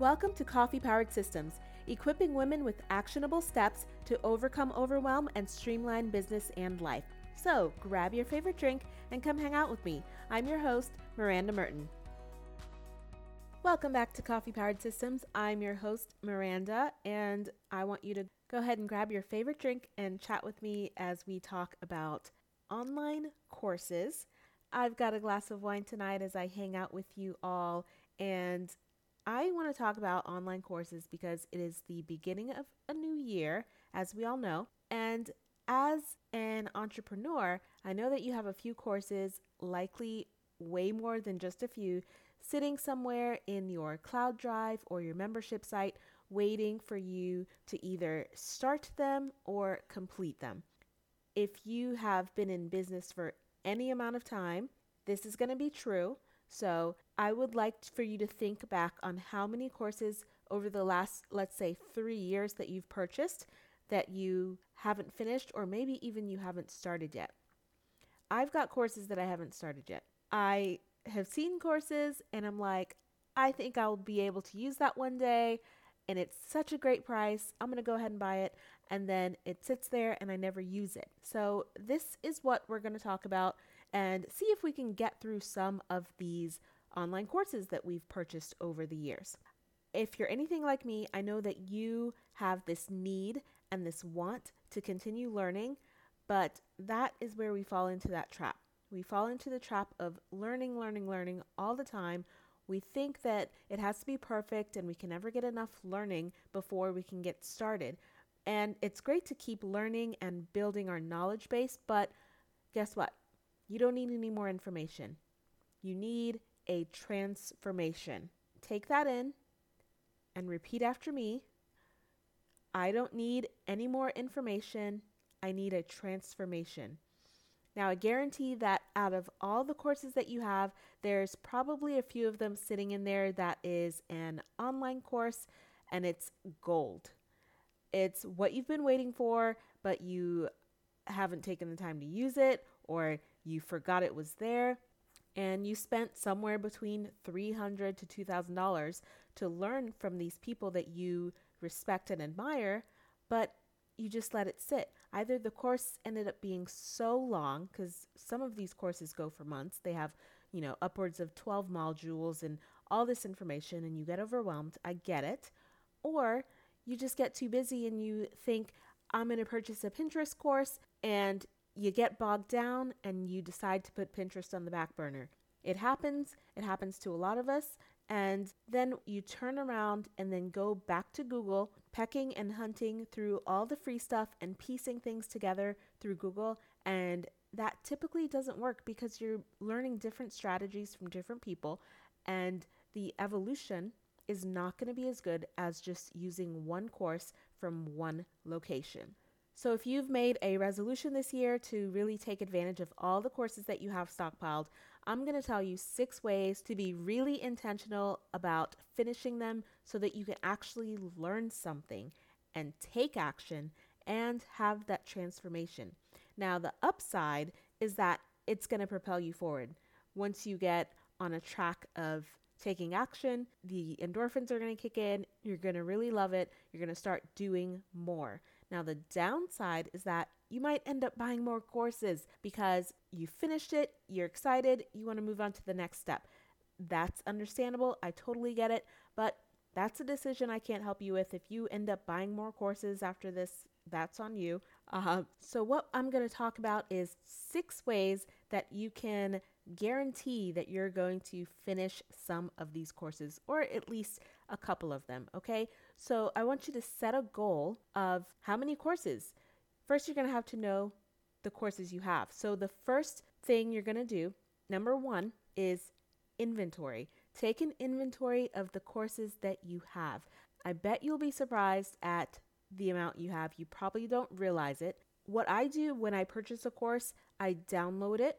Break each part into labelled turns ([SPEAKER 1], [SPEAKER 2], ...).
[SPEAKER 1] Welcome to Coffee Powered Systems, equipping women with actionable steps to overcome overwhelm and streamline business and life. So grab your favorite drink and come hang out with me. I'm your host, Miranda Merton. Welcome back to Coffee Powered Systems. I'm your host, Miranda, and I want you to go ahead and grab your favorite drink and chat with me as we talk about online courses. I've got a glass of wine tonight as I hang out with you all, and I want to talk about online courses because it is the beginning of a new year, as we all know. And as an entrepreneur, I know that you have a few courses, likely way more than just a few, sitting somewhere in your cloud drive or your membership site, waiting for you to either start them or complete them. If you have been in business for any amount of time, this is going to be true. So I would like for you to think back on how many courses over the last, let's say, three years that you've purchased that you haven't finished, or maybe even you haven't started yet. I've got courses that I haven't started yet. I have seen courses and I'm like, I think I'll be able to use that one day. And it's such a great price. I'm going to go ahead and buy it. And then it sits there and I never use it. So, this is what we're going to talk about and see if we can get through some of these online courses that we've purchased over the years. If you're anything like me, I know that you have this need and this want to continue learning, but that is where we fall into that trap. We fall into the trap of learning, learning, learning all the time. We think that it has to be perfect and we can never get enough learning before we can get started. And it's great to keep learning and building our knowledge base, but guess what? You don't need any more information. You need a transformation. Take that in and repeat after me. I don't need any more information. I need a transformation. Now, I guarantee that out of all the courses that you have, there's probably a few of them sitting in there that is an online course and it's gold. It's what you've been waiting for, but you haven't taken the time to use it or you forgot it was there, and you spent somewhere between 300 to $2,000 to learn from these people that you respect and admire, but you just let it sit. Either the course ended up being so long, because some of these courses go for months, they have, you know, upwards of 12 modules and all this information, and you get overwhelmed. I get it. Or you just get too busy and you think, I'm going to purchase a Pinterest course, and you get bogged down and you decide to put Pinterest on the back burner. It happens, it happens to a lot of us. And then you turn around and then go back to Google, pecking and hunting through all the free stuff and piecing things together through Google. And that typically doesn't work because you're learning different strategies from different people. And the evolution is not going to be as good as just using one course from one location. So, if you've made a resolution this year to really take advantage of all the courses that you have stockpiled, I'm going to tell you six ways to be really intentional about finishing them so that you can actually learn something and take action and have that transformation. Now, the upside is that it's going to propel you forward. Once you get on a track of taking action, the endorphins are going to kick in. You're going to really love it. You're going to start doing more. Now, the downside is that you might end up buying more courses because you finished it, you're excited, you want to move on to the next step. That's understandable. I totally get it. But that's a decision I can't help you with. If you end up buying more courses after this, that's on you. Uh, so, what I'm going to talk about is six ways that you can guarantee that you're going to finish some of these courses or at least a couple of them. Okay. So, I want you to set a goal of how many courses. First, you're going to have to know the courses you have. So, the first thing you're going to do, number one, is inventory. Take an inventory of the courses that you have. I bet you'll be surprised at the amount you have. You probably don't realize it. What I do when I purchase a course, I download it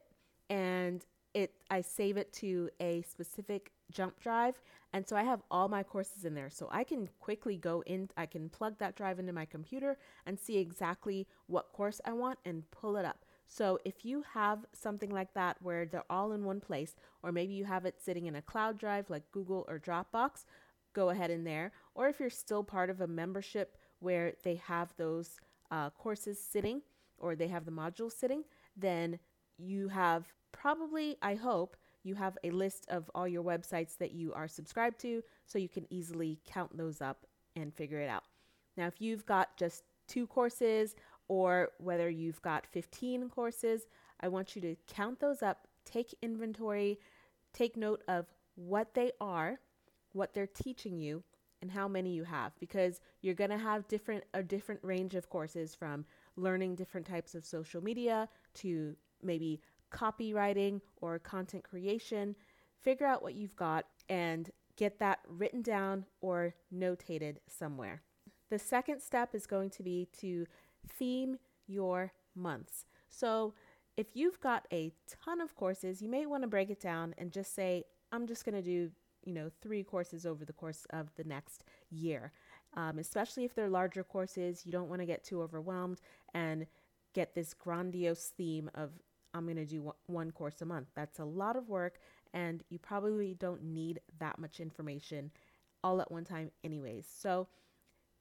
[SPEAKER 1] and it I save it to a specific jump drive and so I have all my courses in there so I can quickly go in I can plug that drive into my computer and see exactly what course I want and pull it up. So if you have something like that where they're all in one place or maybe you have it sitting in a cloud drive like Google or Dropbox, go ahead in there. Or if you're still part of a membership where they have those uh, courses sitting or they have the modules sitting, then you have probably, I hope, you have a list of all your websites that you are subscribed to so you can easily count those up and figure it out. Now, if you've got just two courses or whether you've got 15 courses, I want you to count those up, take inventory, take note of what they are, what they're teaching you, and how many you have because you're going to have different a different range of courses from learning different types of social media to maybe copywriting or content creation. Figure out what you've got and get that written down or notated somewhere. The second step is going to be to theme your months. So, if you've got a ton of courses, you may want to break it down and just say, I'm just going to do, you know, three courses over the course of the next year. Um, especially if they're larger courses, you don't want to get too overwhelmed and get this grandiose theme of, I'm going to do one course a month. That's a lot of work, and you probably don't need that much information all at one time, anyways. So,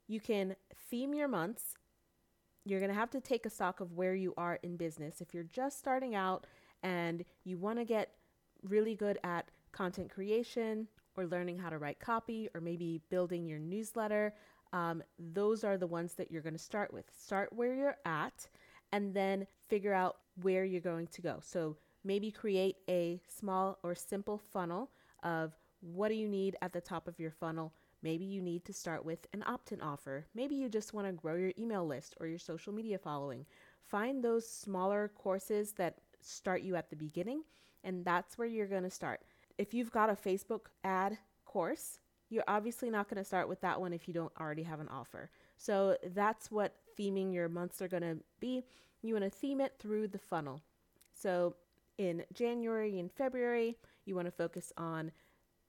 [SPEAKER 1] you can theme your months. You're going to have to take a stock of where you are in business. If you're just starting out and you want to get really good at content creation or learning how to write copy or maybe building your newsletter, um, those are the ones that you're going to start with. Start where you're at and then figure out where you're going to go. So maybe create a small or simple funnel of what do you need at the top of your funnel Maybe you need to start with an opt in offer. Maybe you just want to grow your email list or your social media following. Find those smaller courses that start you at the beginning, and that's where you're going to start. If you've got a Facebook ad course, you're obviously not going to start with that one if you don't already have an offer. So that's what theming your months are going to be. You want to theme it through the funnel. So in January and February, you want to focus on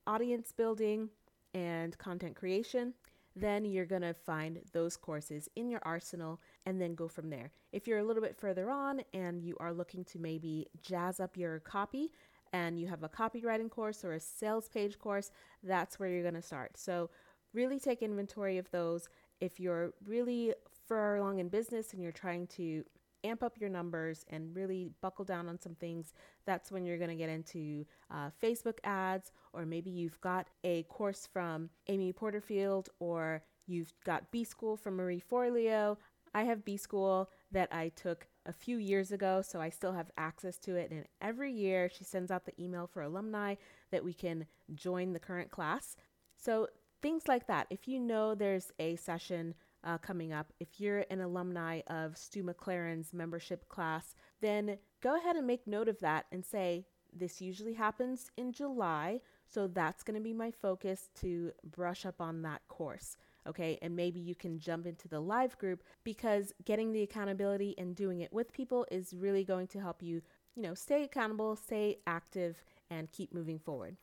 [SPEAKER 1] audience building, and content creation, then you're going to find those courses in your arsenal and then go from there. If you're a little bit further on and you are looking to maybe jazz up your copy and you have a copywriting course or a sales page course, that's where you're going to start. So, really take inventory of those. If you're really far along in business and you're trying to amp up your numbers and really buckle down on some things, that's when you're going to get into uh, Facebook ads, or maybe you've got a course from Amy Porterfield, or you've got B School from Marie Forleo. I have B School that I took a few years ago, so I still have access to it. And every year she sends out the email for alumni that we can join the current class. So things like that. If you know there's a session uh, coming up, if you're an alumni of Stu McLaren's membership class, then go ahead and make note of that and say, this usually happens in July, so that's going to be my focus to brush up on that course. Okay, and maybe you can jump into the live group because getting the accountability and doing it with people is really going to help you, you know, stay accountable, stay active, and keep moving forward.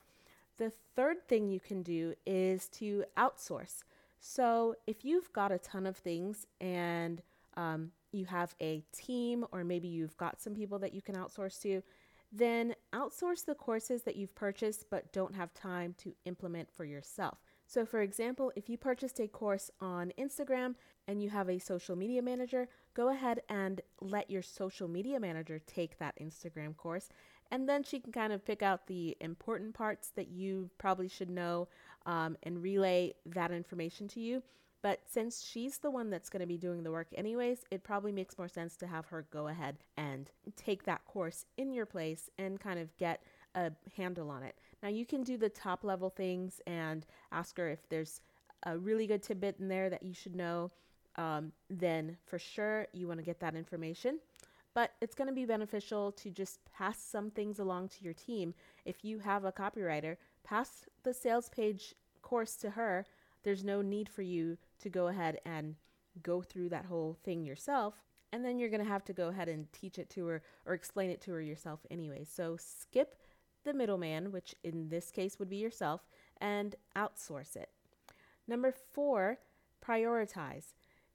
[SPEAKER 1] The third thing you can do is to outsource. So if you've got a ton of things and um, you have a team, or maybe you've got some people that you can outsource to, then outsource the courses that you've purchased but don't have time to implement for yourself. So, for example, if you purchased a course on Instagram and you have a social media manager, go ahead and let your social media manager take that Instagram course and then she can kind of pick out the important parts that you probably should know um, and relay that information to you. But since she's the one that's going to be doing the work anyways, it probably makes more sense to have her go ahead and take that course in your place and kind of get a handle on it. Now, you can do the top level things and ask her if there's a really good tidbit in there that you should know. Um, then for sure you want to get that information but it's going to be beneficial to just pass some things along to your team. If you have a copywriter, pass the sales page course to her. There's no need for you to go ahead and go through that whole thing yourself. And then you're going to have to go ahead and teach it to her or explain it to her yourself anyway. So skip the middleman, which in this case would be yourself, and outsource it. Number four, prioritize.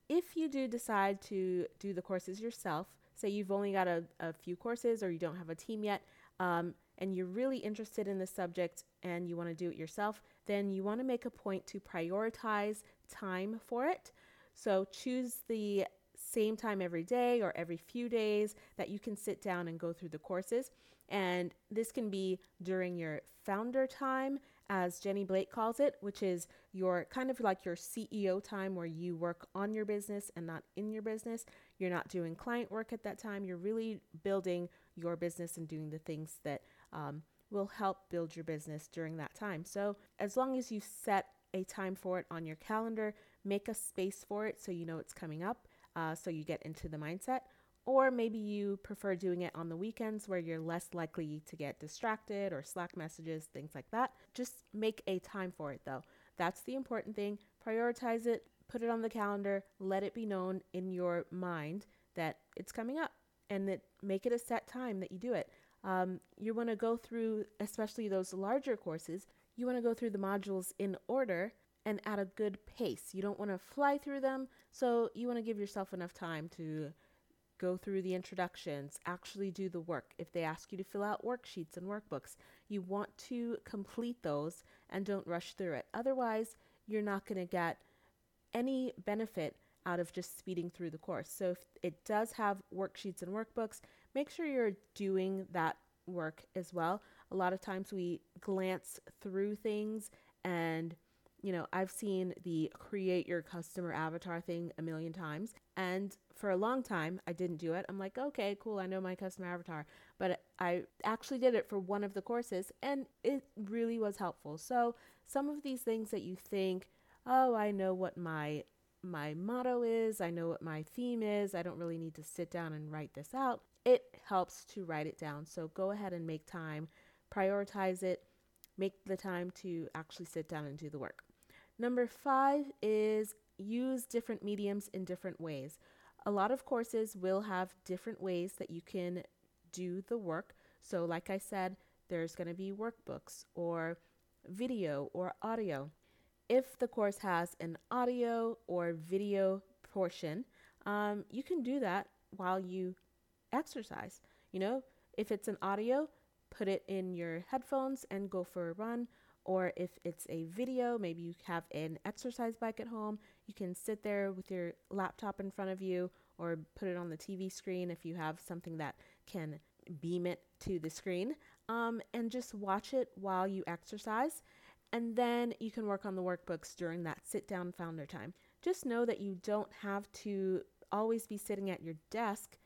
[SPEAKER 1] If you do decide to do the courses yourself, say you've only got a, a few courses or you don't have a team yet, um, and you're really interested in the subject and you want to do it yourself, then you want to make a point to prioritize time for it. So choose the same time every day or every few days that you can sit down and go through the courses. And this can be during your founder time, as Jenny Blake calls it, which is your kind of like your CEO time where you work on your business and not in your business. You're not doing client work at that time. You're really building your business and doing the things that um, will help build your business during that time. So, as long as you set a time for it on your calendar, make a space for it so you know it's coming up, uh, so you get into the mindset. Or maybe you prefer doing it on the weekends where you're less likely to get distracted or Slack messages, things like that. Just make a time for it though. That's the important thing. Prioritize it, put it on the calendar, let it be known in your mind that it's coming up and that make it a set time that you do it. Um, you want to go through, especially those larger courses, you want to go through the modules in order and at a good pace. You don't want to fly through them, so you want to give yourself enough time to go through the introductions, actually do the work. If they ask you to fill out worksheets and workbooks, you want to complete those and don't rush through it. Otherwise, you're not going to get any benefit out of just speeding through the course. So if it does have worksheets and workbooks, make sure you're doing that work as well. A lot of times we glance through things and you know, I've seen the create your customer avatar thing a million times. And for a long time, I didn't do it. I'm like, okay, cool, I know my customer avatar. But I actually did it for one of the courses and it really was helpful. So, some of these things that you think, oh, I know what my my motto is, I know what my theme is, I don't really need to sit down and write this out. It helps to write it down. So go ahead and make time, prioritize it, make the time to actually sit down and do the work. Number five is use different mediums in different ways. A lot of courses will have different ways that you can do the work. So, like I said, there's going to be workbooks or video or audio. If the course has an audio or video portion, um, you can do that while you exercise. You know, if it's an audio, put it in your headphones and go for a run or if it's a video, maybe you have an exercise bike at home, you can sit there with your laptop in front of you or put it on the TV screen if you have something that can beam it to the screen um, and just watch it while you exercise. And then you can work on the workbooks during that sit down founder time. Just know that you don't have to always be sitting at your desk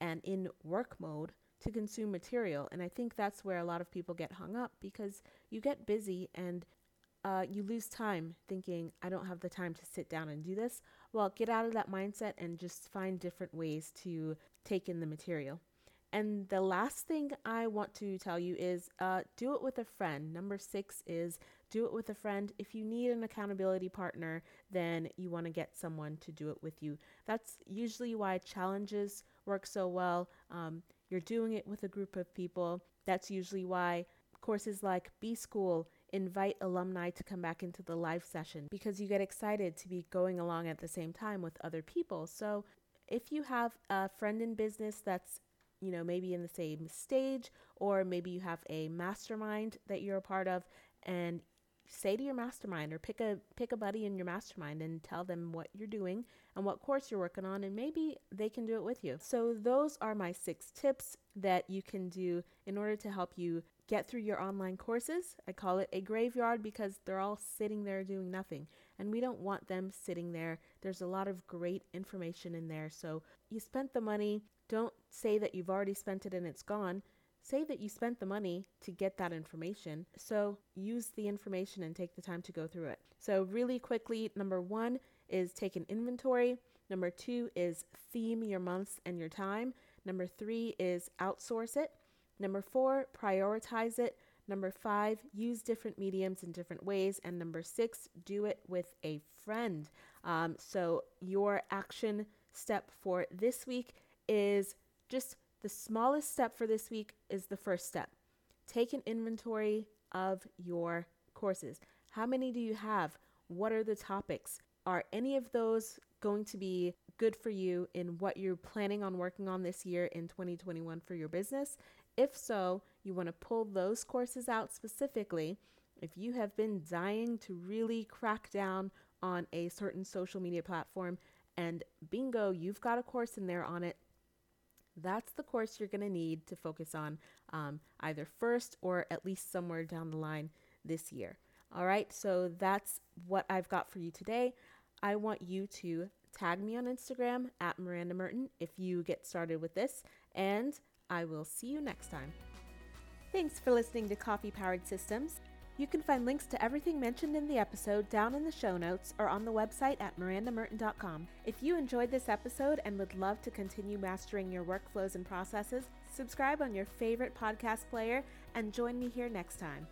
[SPEAKER 1] and in work mode to consume material. And I think that's where a lot of people get hung up because you get busy and uh, you lose time thinking, I don't have the time to sit down and do this. Well, get out of that mindset and just find different ways to take in the material. And the last thing I want to tell you is uh, do it with a friend. Number six is do it with a friend. If you need an accountability partner, then you want to get someone to do it with you. That's usually why challenges work so well. Um, you're doing it with a group of people. That's usually why courses like B School invite alumni to come back into the live session because you get excited to be going along at the same time with other people. So if you have a friend in business that's you know maybe in the same stage or maybe you have a mastermind that you're a part of and say to your mastermind or pick a pick a buddy in your mastermind and tell them what you're doing and what course you're working on and maybe they can do it with you. So those are my 6 tips that you can do in order to help you get through your online courses. I call it a graveyard because they're all sitting there doing nothing and we don't want them sitting there. There's a lot of great information in there. So you spent the money, don't say that you've already spent it and it's gone Say that you spent the money to get that information, so use the information and take the time to go through it. So, really quickly, number one is take an inventory. Number two is theme your months and your time. Number three is outsource it. Number four, prioritize it. Number five, use different mediums in different ways. And number six, do it with a friend. Um, so, your action step for this week is just the smallest step for this week is the first step. Take an inventory of your courses. How many do you have? What are the topics? Are any of those going to be good for you in what you're planning on working on this year in 2021 for your business? If so, you want to pull those courses out specifically If you have been dying to really crack down on a certain social media platform, and bingo, you've got a course in there on it, that's the course you're going to need to focus on um, either first or at least somewhere down the line this year. All right, so that's what I've got for you today. I want you to tag me on Instagram at Miranda Merton if you get started with this, and I will see you next time. Thanks for listening to Coffee Powered Systems. You can find links to everything mentioned in the episode down in the show notes or on the website at mirandamerton.com. If you enjoyed this episode and would love to continue mastering your workflows and processes, subscribe on your favorite podcast player and join me here next time.